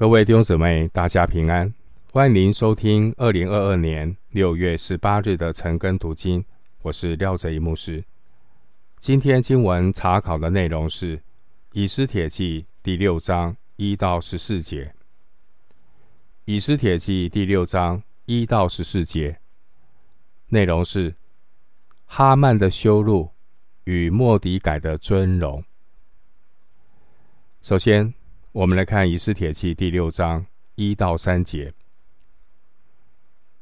各位弟兄姊妹，大家平安！欢迎您收听二零二二年六月十八日的晨更读经，我是廖哲一牧师。今天经文查考的内容是《以斯帖记》第六章一到十四节，《以斯帖记》第六章一到十四节内容是哈曼的羞辱与莫迪改的尊荣。首先，我们来看《以斯帖记》第六章一到三节。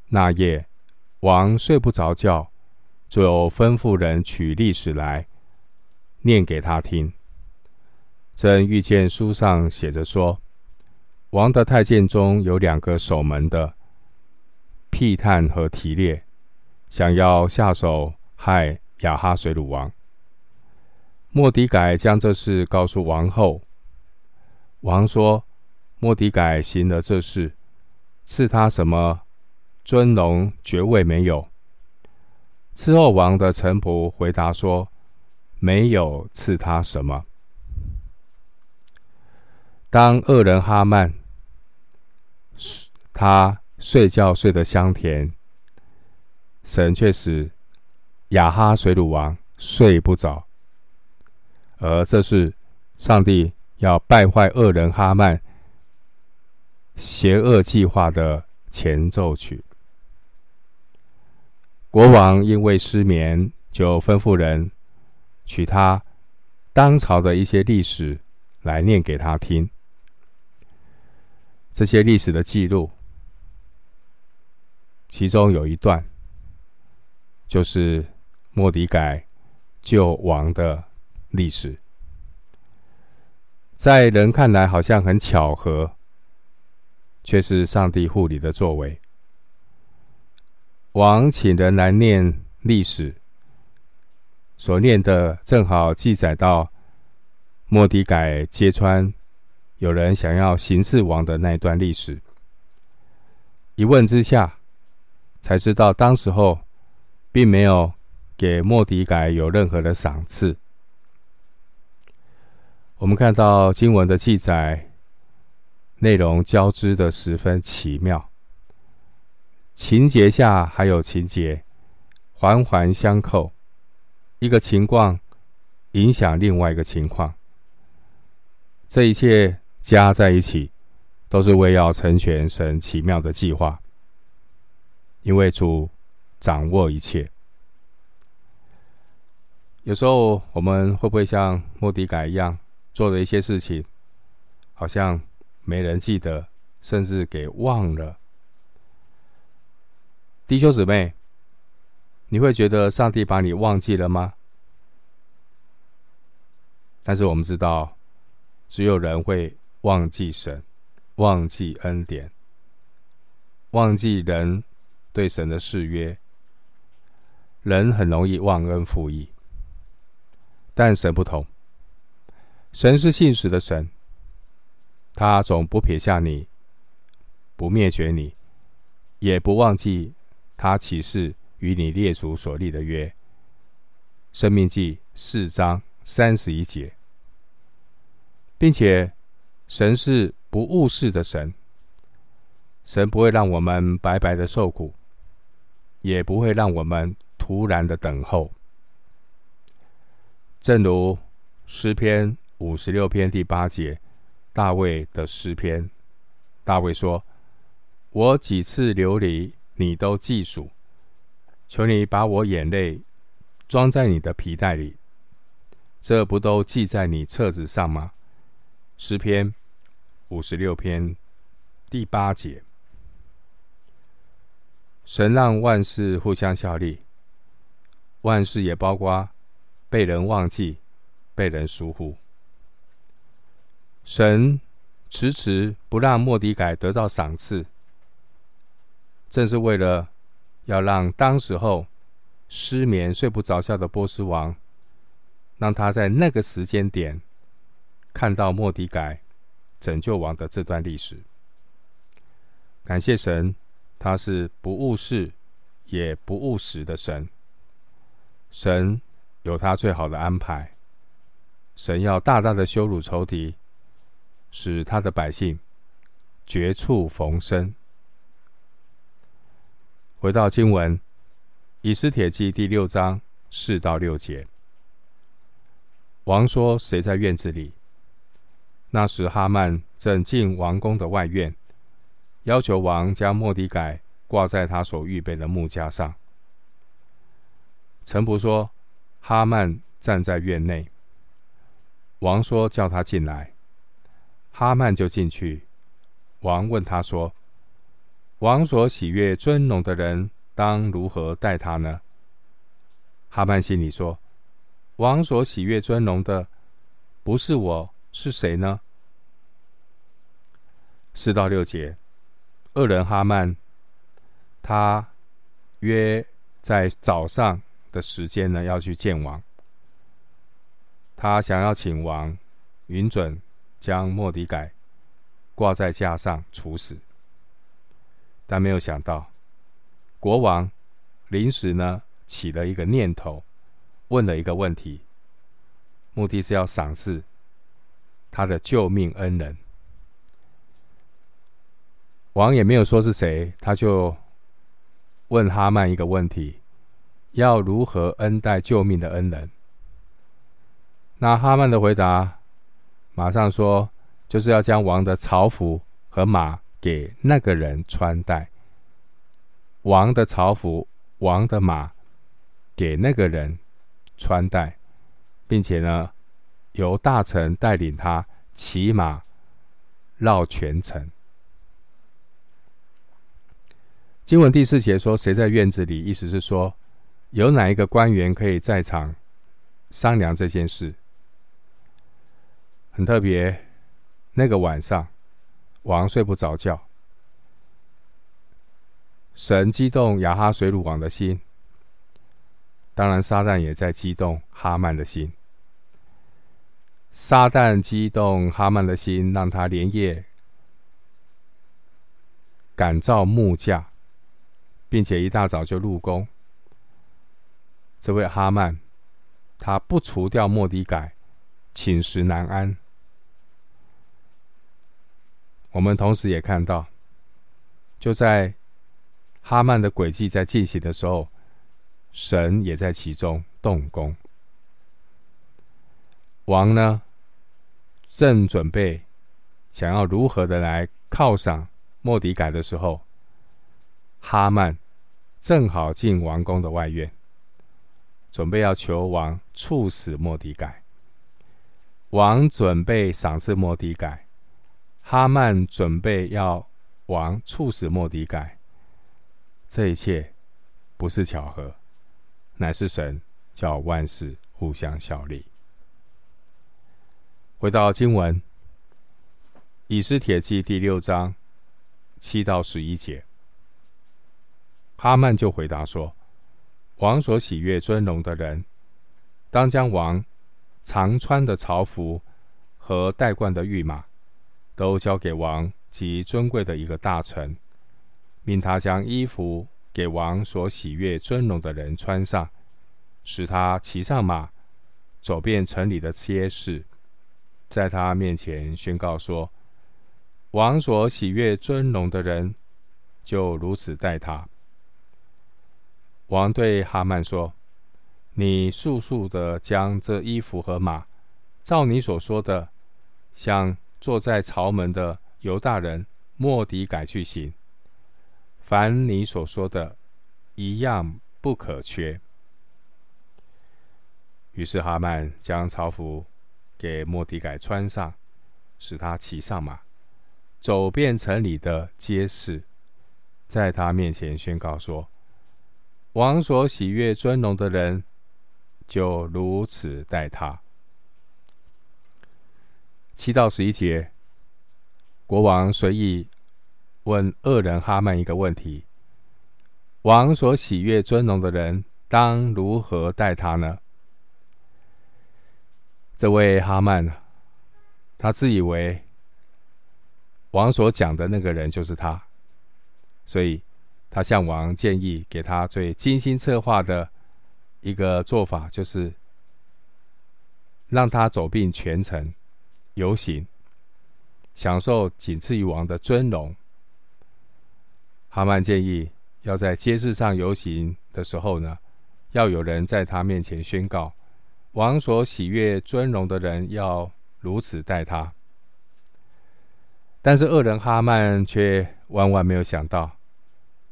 那夜，王睡不着觉，就吩咐人取历史来，念给他听。正遇见书上写着说：王的太监中有两个守门的，辟探和提列，想要下手害亚哈水鲁王。莫迪改将这事告诉王后。王说：“莫迪改行了这事，赐他什么尊荣爵位没有？”伺候王的臣仆回答说：“没有赐他什么。”当恶人哈曼，他睡觉睡得香甜，神却使亚哈水鲁王睡不着，而这是上帝。要败坏恶人哈曼邪恶计划的前奏曲。国王因为失眠，就吩咐人取他当朝的一些历史来念给他听。这些历史的记录，其中有一段就是莫迪改救王的历史。在人看来好像很巧合，却是上帝护理的作为。王请人来念历史，所念的正好记载到莫迪改揭穿有人想要行刺王的那一段历史。一问之下，才知道当时候并没有给莫迪改有任何的赏赐。我们看到经文的记载，内容交织的十分奇妙，情节下还有情节，环环相扣，一个情况影响另外一个情况，这一切加在一起，都是为要成全神奇妙的计划，因为主掌握一切。有时候我们会不会像莫迪改一样？做的一些事情，好像没人记得，甚至给忘了。弟兄姊妹，你会觉得上帝把你忘记了吗？但是我们知道，只有人会忘记神，忘记恩典，忘记人对神的誓约。人很容易忘恩负义，但神不同。神是信实的神，他总不撇下你，不灭绝你，也不忘记他起誓与你列祖所立的约。生命记四章三十一节，并且神是不误事的神，神不会让我们白白的受苦，也不会让我们突然的等候。正如诗篇。五十六篇第八节，大卫的诗篇。大卫说：“我几次流离，你都记数。求你把我眼泪装在你的皮带里，这不都记在你册子上吗？”诗篇五十六篇第八节。神让万事互相效力，万事也包括被人忘记、被人疏忽。神迟迟不让莫迪改得到赏赐，正是为了要让当时候失眠睡不着觉的波斯王，让他在那个时间点看到莫迪改拯救王的这段历史。感谢神，他是不误事也不误时的神。神有他最好的安排，神要大大的羞辱仇敌。使他的百姓绝处逢生。回到经文，《以斯帖记》第六章四到六节，王说：“谁在院子里？”那时哈曼正进王宫的外院，要求王将莫底改挂在他所预备的木架上。臣仆说：“哈曼站在院内。”王说：“叫他进来。”哈曼就进去。王问他说：“王所喜悦尊荣的人，当如何待他呢？”哈曼心里说：“王所喜悦尊荣的，不是我，是谁呢？”四到六节，恶人哈曼，他约在早上的时间呢，要去见王。他想要请王允准将莫迪改挂在架上处死，但没有想到国王临时呢起了一个念头，问了一个问题，目的是要赏赐他的救命恩人。王也没有说是谁，他就问哈曼一个问题：要如何恩待救命的恩人？那哈曼的回答，马上说，就是要将王的朝服和马给那个人穿戴。王的朝服、王的马给那个人穿戴，并且呢，由大臣带领他骑马绕全城。经文第四节说：“谁在院子里？”意思是说，有哪一个官员可以在场商量这件事？很特别，那个晚上，王睡不着觉。神激动亚哈水鲁王的心，当然撒旦也在激动哈曼的心。撒旦激动哈曼的心，让他连夜赶造木架，并且一大早就入宫。这位哈曼，他不除掉莫迪改，寝食难安。我们同时也看到，就在哈曼的诡计在进行的时候，神也在其中动工。王呢，正准备想要如何的来犒赏莫迪改的时候，哈曼正好进王宫的外院，准备要求王处死莫迪改。王准备赏赐莫迪改。哈曼准备要王处死末底改，这一切不是巧合，乃是神叫万事互相效力。回到经文，《以斯帖记》第六章七到十一节，哈曼就回答说：“王所喜悦尊荣的人，当将王常穿的朝服和戴冠的御马。”都交给王及尊贵的一个大臣，命他将衣服给王所喜悦尊荣的人穿上，使他骑上马，走遍城里的街市，在他面前宣告说：“王所喜悦尊荣的人，就如此待他。”王对哈曼说：“你速速的将这衣服和马，照你所说的，向。”坐在朝门的犹大人莫迪改去行，凡你所说的，一样不可缺。于是哈曼将朝服给莫迪改穿上，使他骑上马，走遍城里的街市，在他面前宣告说：“王所喜悦尊荣的人，就如此待他。”七到十一节，国王随意问恶人哈曼一个问题：王所喜悦尊荣的人，当如何待他呢？这位哈曼，他自以为王所讲的那个人就是他，所以他向王建议，给他最精心策划的一个做法，就是让他走遍全城。游行，享受仅次于王的尊荣。哈曼建议，要在街市上游行的时候呢，要有人在他面前宣告，王所喜悦尊荣的人要如此待他。但是恶人哈曼却万万没有想到，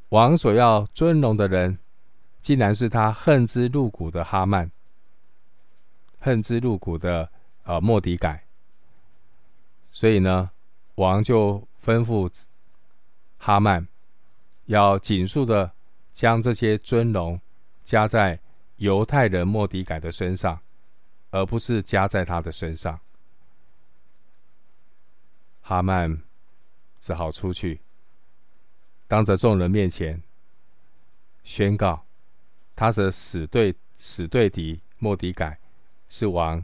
王所要尊荣的人，竟然是他恨之入骨的哈曼，恨之入骨的呃莫迪改。所以呢，王就吩咐哈曼，要尽速的将这些尊荣加在犹太人莫迪改的身上，而不是加在他的身上。哈曼只好出去，当着众人面前宣告，他的死对死对敌莫迪改是王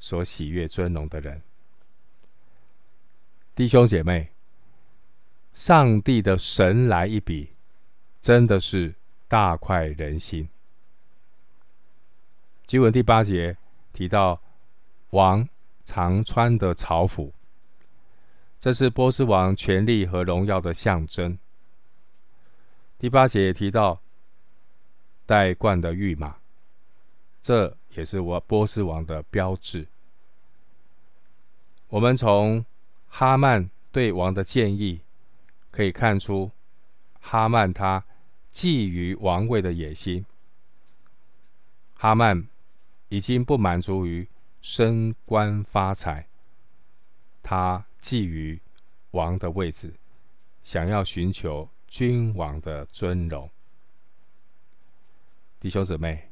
所喜悦尊荣的人。弟兄姐妹，上帝的神来一笔，真的是大快人心。经文第八节提到，王常穿的朝服。这是波斯王权力和荣耀的象征。第八节也提到戴冠的御马，这也是我波斯王的标志。我们从哈曼对王的建议可以看出，哈曼他觊觎王位的野心。哈曼已经不满足于升官发财，他。觊觎王的位置，想要寻求君王的尊荣。弟兄姊妹，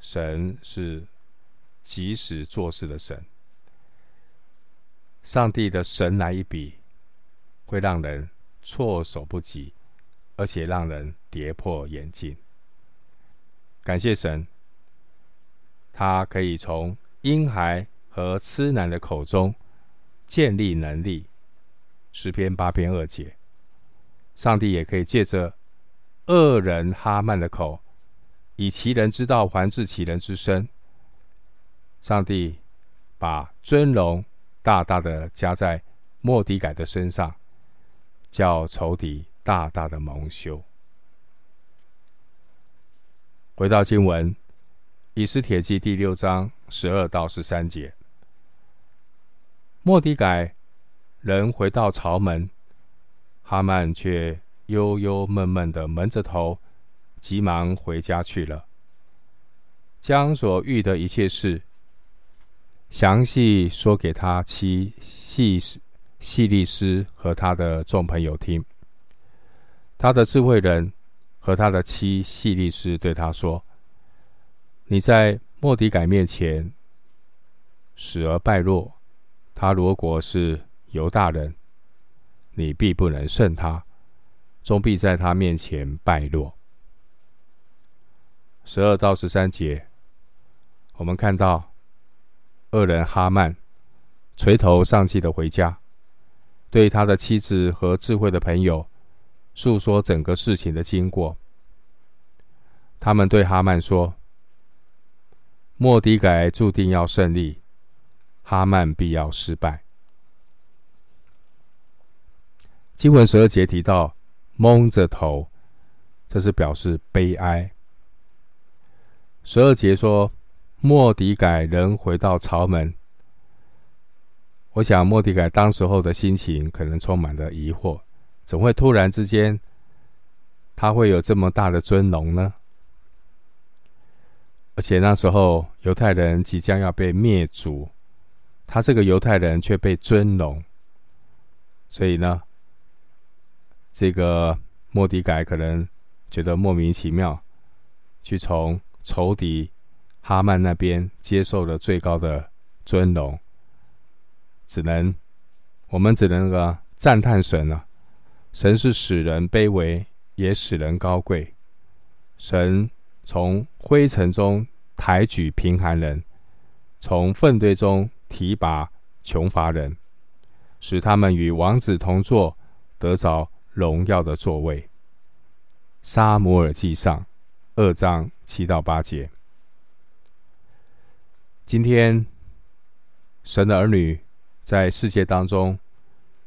神是及时做事的神。上帝的神来一笔，会让人措手不及，而且让人跌破眼镜。感谢神，他可以从婴孩和痴男的口中。建立能力，十篇八篇二节，上帝也可以借着恶人哈曼的口，以其人之道还治其人之身。上帝把尊荣大大的加在莫迪改的身上，叫仇敌大大的蒙羞。回到经文，以斯帖记第六章十二到十三节。莫迪改人回到朝门，哈曼却悠悠闷闷的闷着头，急忙回家去了。将所遇的一切事详细说给他妻细细利斯和他的众朋友听。他的智慧人和他的妻细利斯对他说：“你在莫迪改面前死而败落。”他如果是犹大人，你必不能胜他，终必在他面前败落。十二到十三节，我们看到恶人哈曼垂头丧气的回家，对他的妻子和智慧的朋友诉说整个事情的经过。他们对哈曼说：“莫迪改注定要胜利。”哈曼必要失败。经文十二节提到蒙着头，这是表示悲哀。十二节说莫迪改人回到朝门，我想莫迪改当时候的心情可能充满了疑惑，怎会突然之间他会有这么大的尊荣呢？而且那时候犹太人即将要被灭族。他这个犹太人却被尊荣，所以呢，这个莫迪改可能觉得莫名其妙，去从仇敌哈曼那边接受了最高的尊荣，只能我们只能个赞叹神啊！神是使人卑微，也使人高贵。神从灰尘中抬举贫寒人，从粪堆中。提拔穷乏人，使他们与王子同坐，得着荣耀的座位。撒母耳记上二章七到八节。今天，神的儿女在世界当中，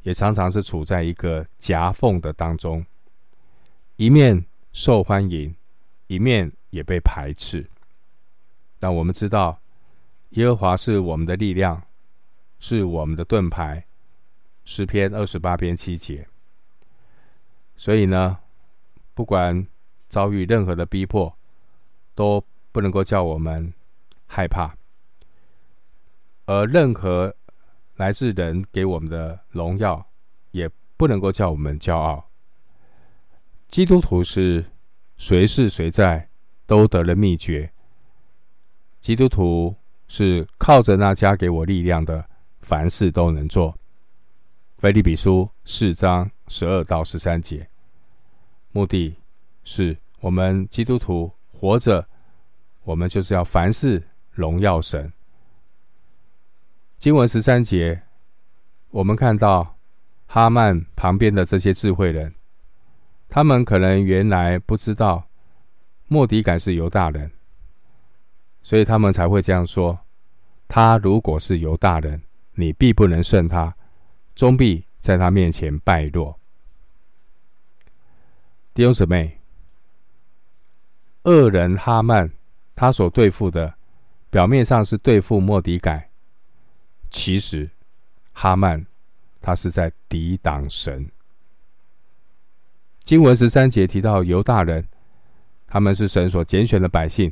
也常常是处在一个夹缝的当中，一面受欢迎，一面也被排斥。但我们知道，耶和华是我们的力量，是我们的盾牌。诗篇二十八篇七节。所以呢，不管遭遇任何的逼迫，都不能够叫我们害怕，而任何来自人给我们的荣耀，也不能够叫我们骄傲。基督徒是随时随在都得了秘诀。基督徒是靠着那加给我力量的，凡事都能做。腓立比书四章十二到十三节，目的是我们基督徒活着，我们就是要凡事荣耀神。经文十三节，我们看到哈曼旁边的这些智慧人，他们可能原来不知道莫迪改是犹大人，所以他们才会这样说：他如果是犹大人，你必不能胜他。终必在他面前败落。弟兄姊妹，恶人哈曼，他所对付的，表面上是对付莫迪改，其实哈曼他是在抵挡神。经文十三节提到犹大人，他们是神所拣选的百姓。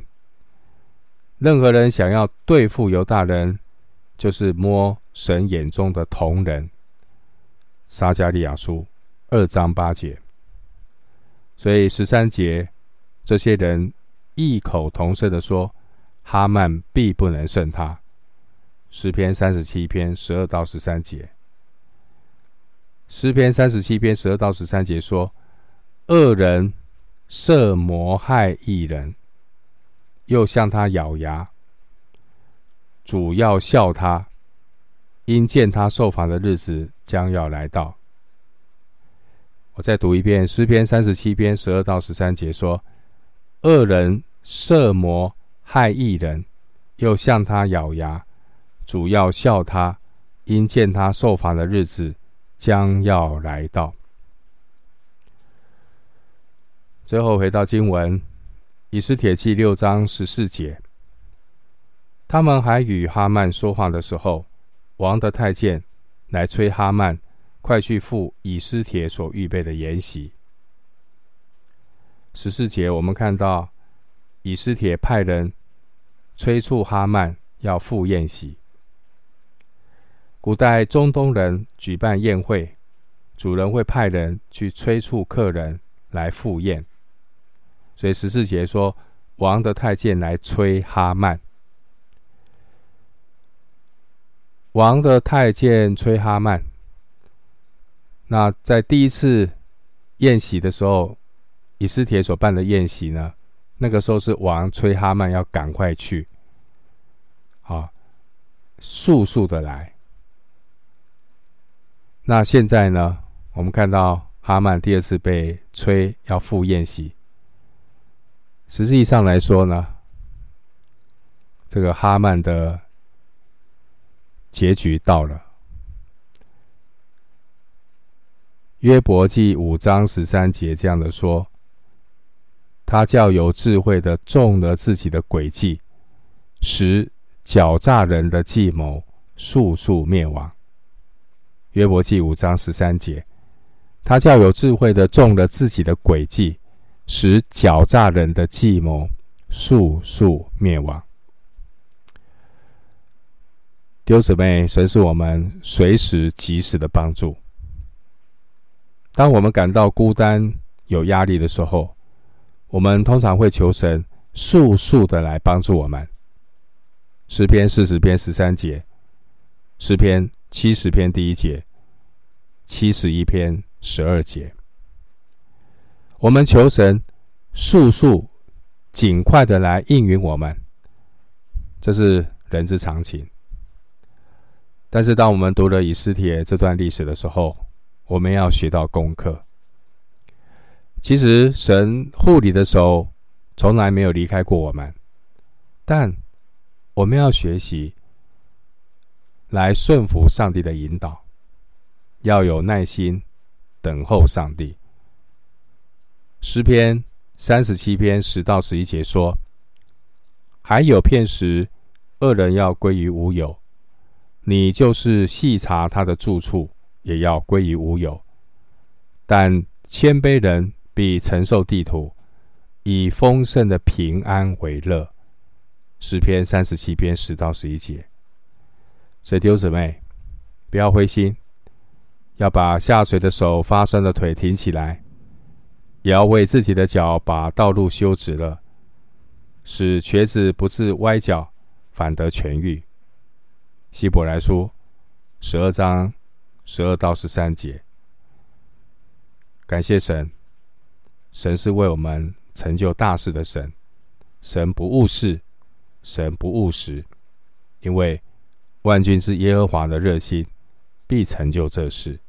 任何人想要对付犹大人，就是摸神眼中的铜人。撒迦利亚书二章八节，所以十三节，这些人异口同声的说：“哈曼必不能胜他。”诗篇三十七篇十二到十三节，诗篇三十七篇十二到十三节说：“恶人设谋害义人，又向他咬牙，主要笑他。”因见他受罚的日子将要来到。我再读一遍诗篇三十七篇十二到十三节说：恶人设谋害义人，又向他咬牙，主要笑他。因见他受罚的日子将要来到。最后回到经文，以斯帖记六章十四节，他们还与哈曼说话的时候。王的太监来催哈曼，快去赴以斯帖所预备的筵席。十四节，我们看到以斯帖派人催促哈曼要赴宴席。古代中东人举办宴会，主人会派人去催促客人来赴宴，所以十四节说，王的太监来催哈曼。王的太监催哈曼。那在第一次宴席的时候，以斯帖所办的宴席呢，那个时候是王催哈曼要赶快去，啊，速速的来。那现在呢，我们看到哈曼第二次被催要赴宴席，实际上来说呢，这个哈曼的。结局到了。约伯记五章十三节这样的说：“他叫有智慧的中了自己的诡计，使狡诈人的计谋速速灭亡。”约伯记五章十三节，他叫有智慧的中了自己的诡计，使狡诈人的计谋速速灭亡。丢姊妹，神是我们随时及时的帮助。当我们感到孤单、有压力的时候，我们通常会求神速速的来帮助我们。诗篇四十篇十三节，诗篇七十篇第一节，七十一篇十二节，我们求神速速、尽快的来应允我们，这是人之常情。但是，当我们读了以斯帖这段历史的时候，我们要学到功课。其实，神护理的手从来没有离开过我们，但我们要学习来顺服上帝的引导，要有耐心等候上帝。诗篇三十七篇十到十一节说：“还有片时，恶人要归于无有，你就是细查他的住处，也要归于无有。但谦卑人必承受地土，以丰盛的平安为乐。”诗篇三十七篇十到十一节。所以弟兄姊妹，不要灰心，要把下垂的手、发酸的腿挺起来，也要为自己的脚把道路修直了，使瘸子不致歪脚，反得痊愈。希伯来书十二章十二到十三节。感谢神，神是为我们成就大事的神，神不误事，神不误时，因为。万军之耶和华的热心必成就这事。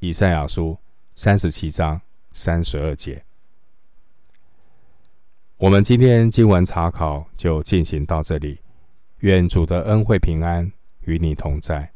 以赛亚书三十七章三十二节。我们今天经文查考就进行到这里。愿主的恩惠平安与你同在。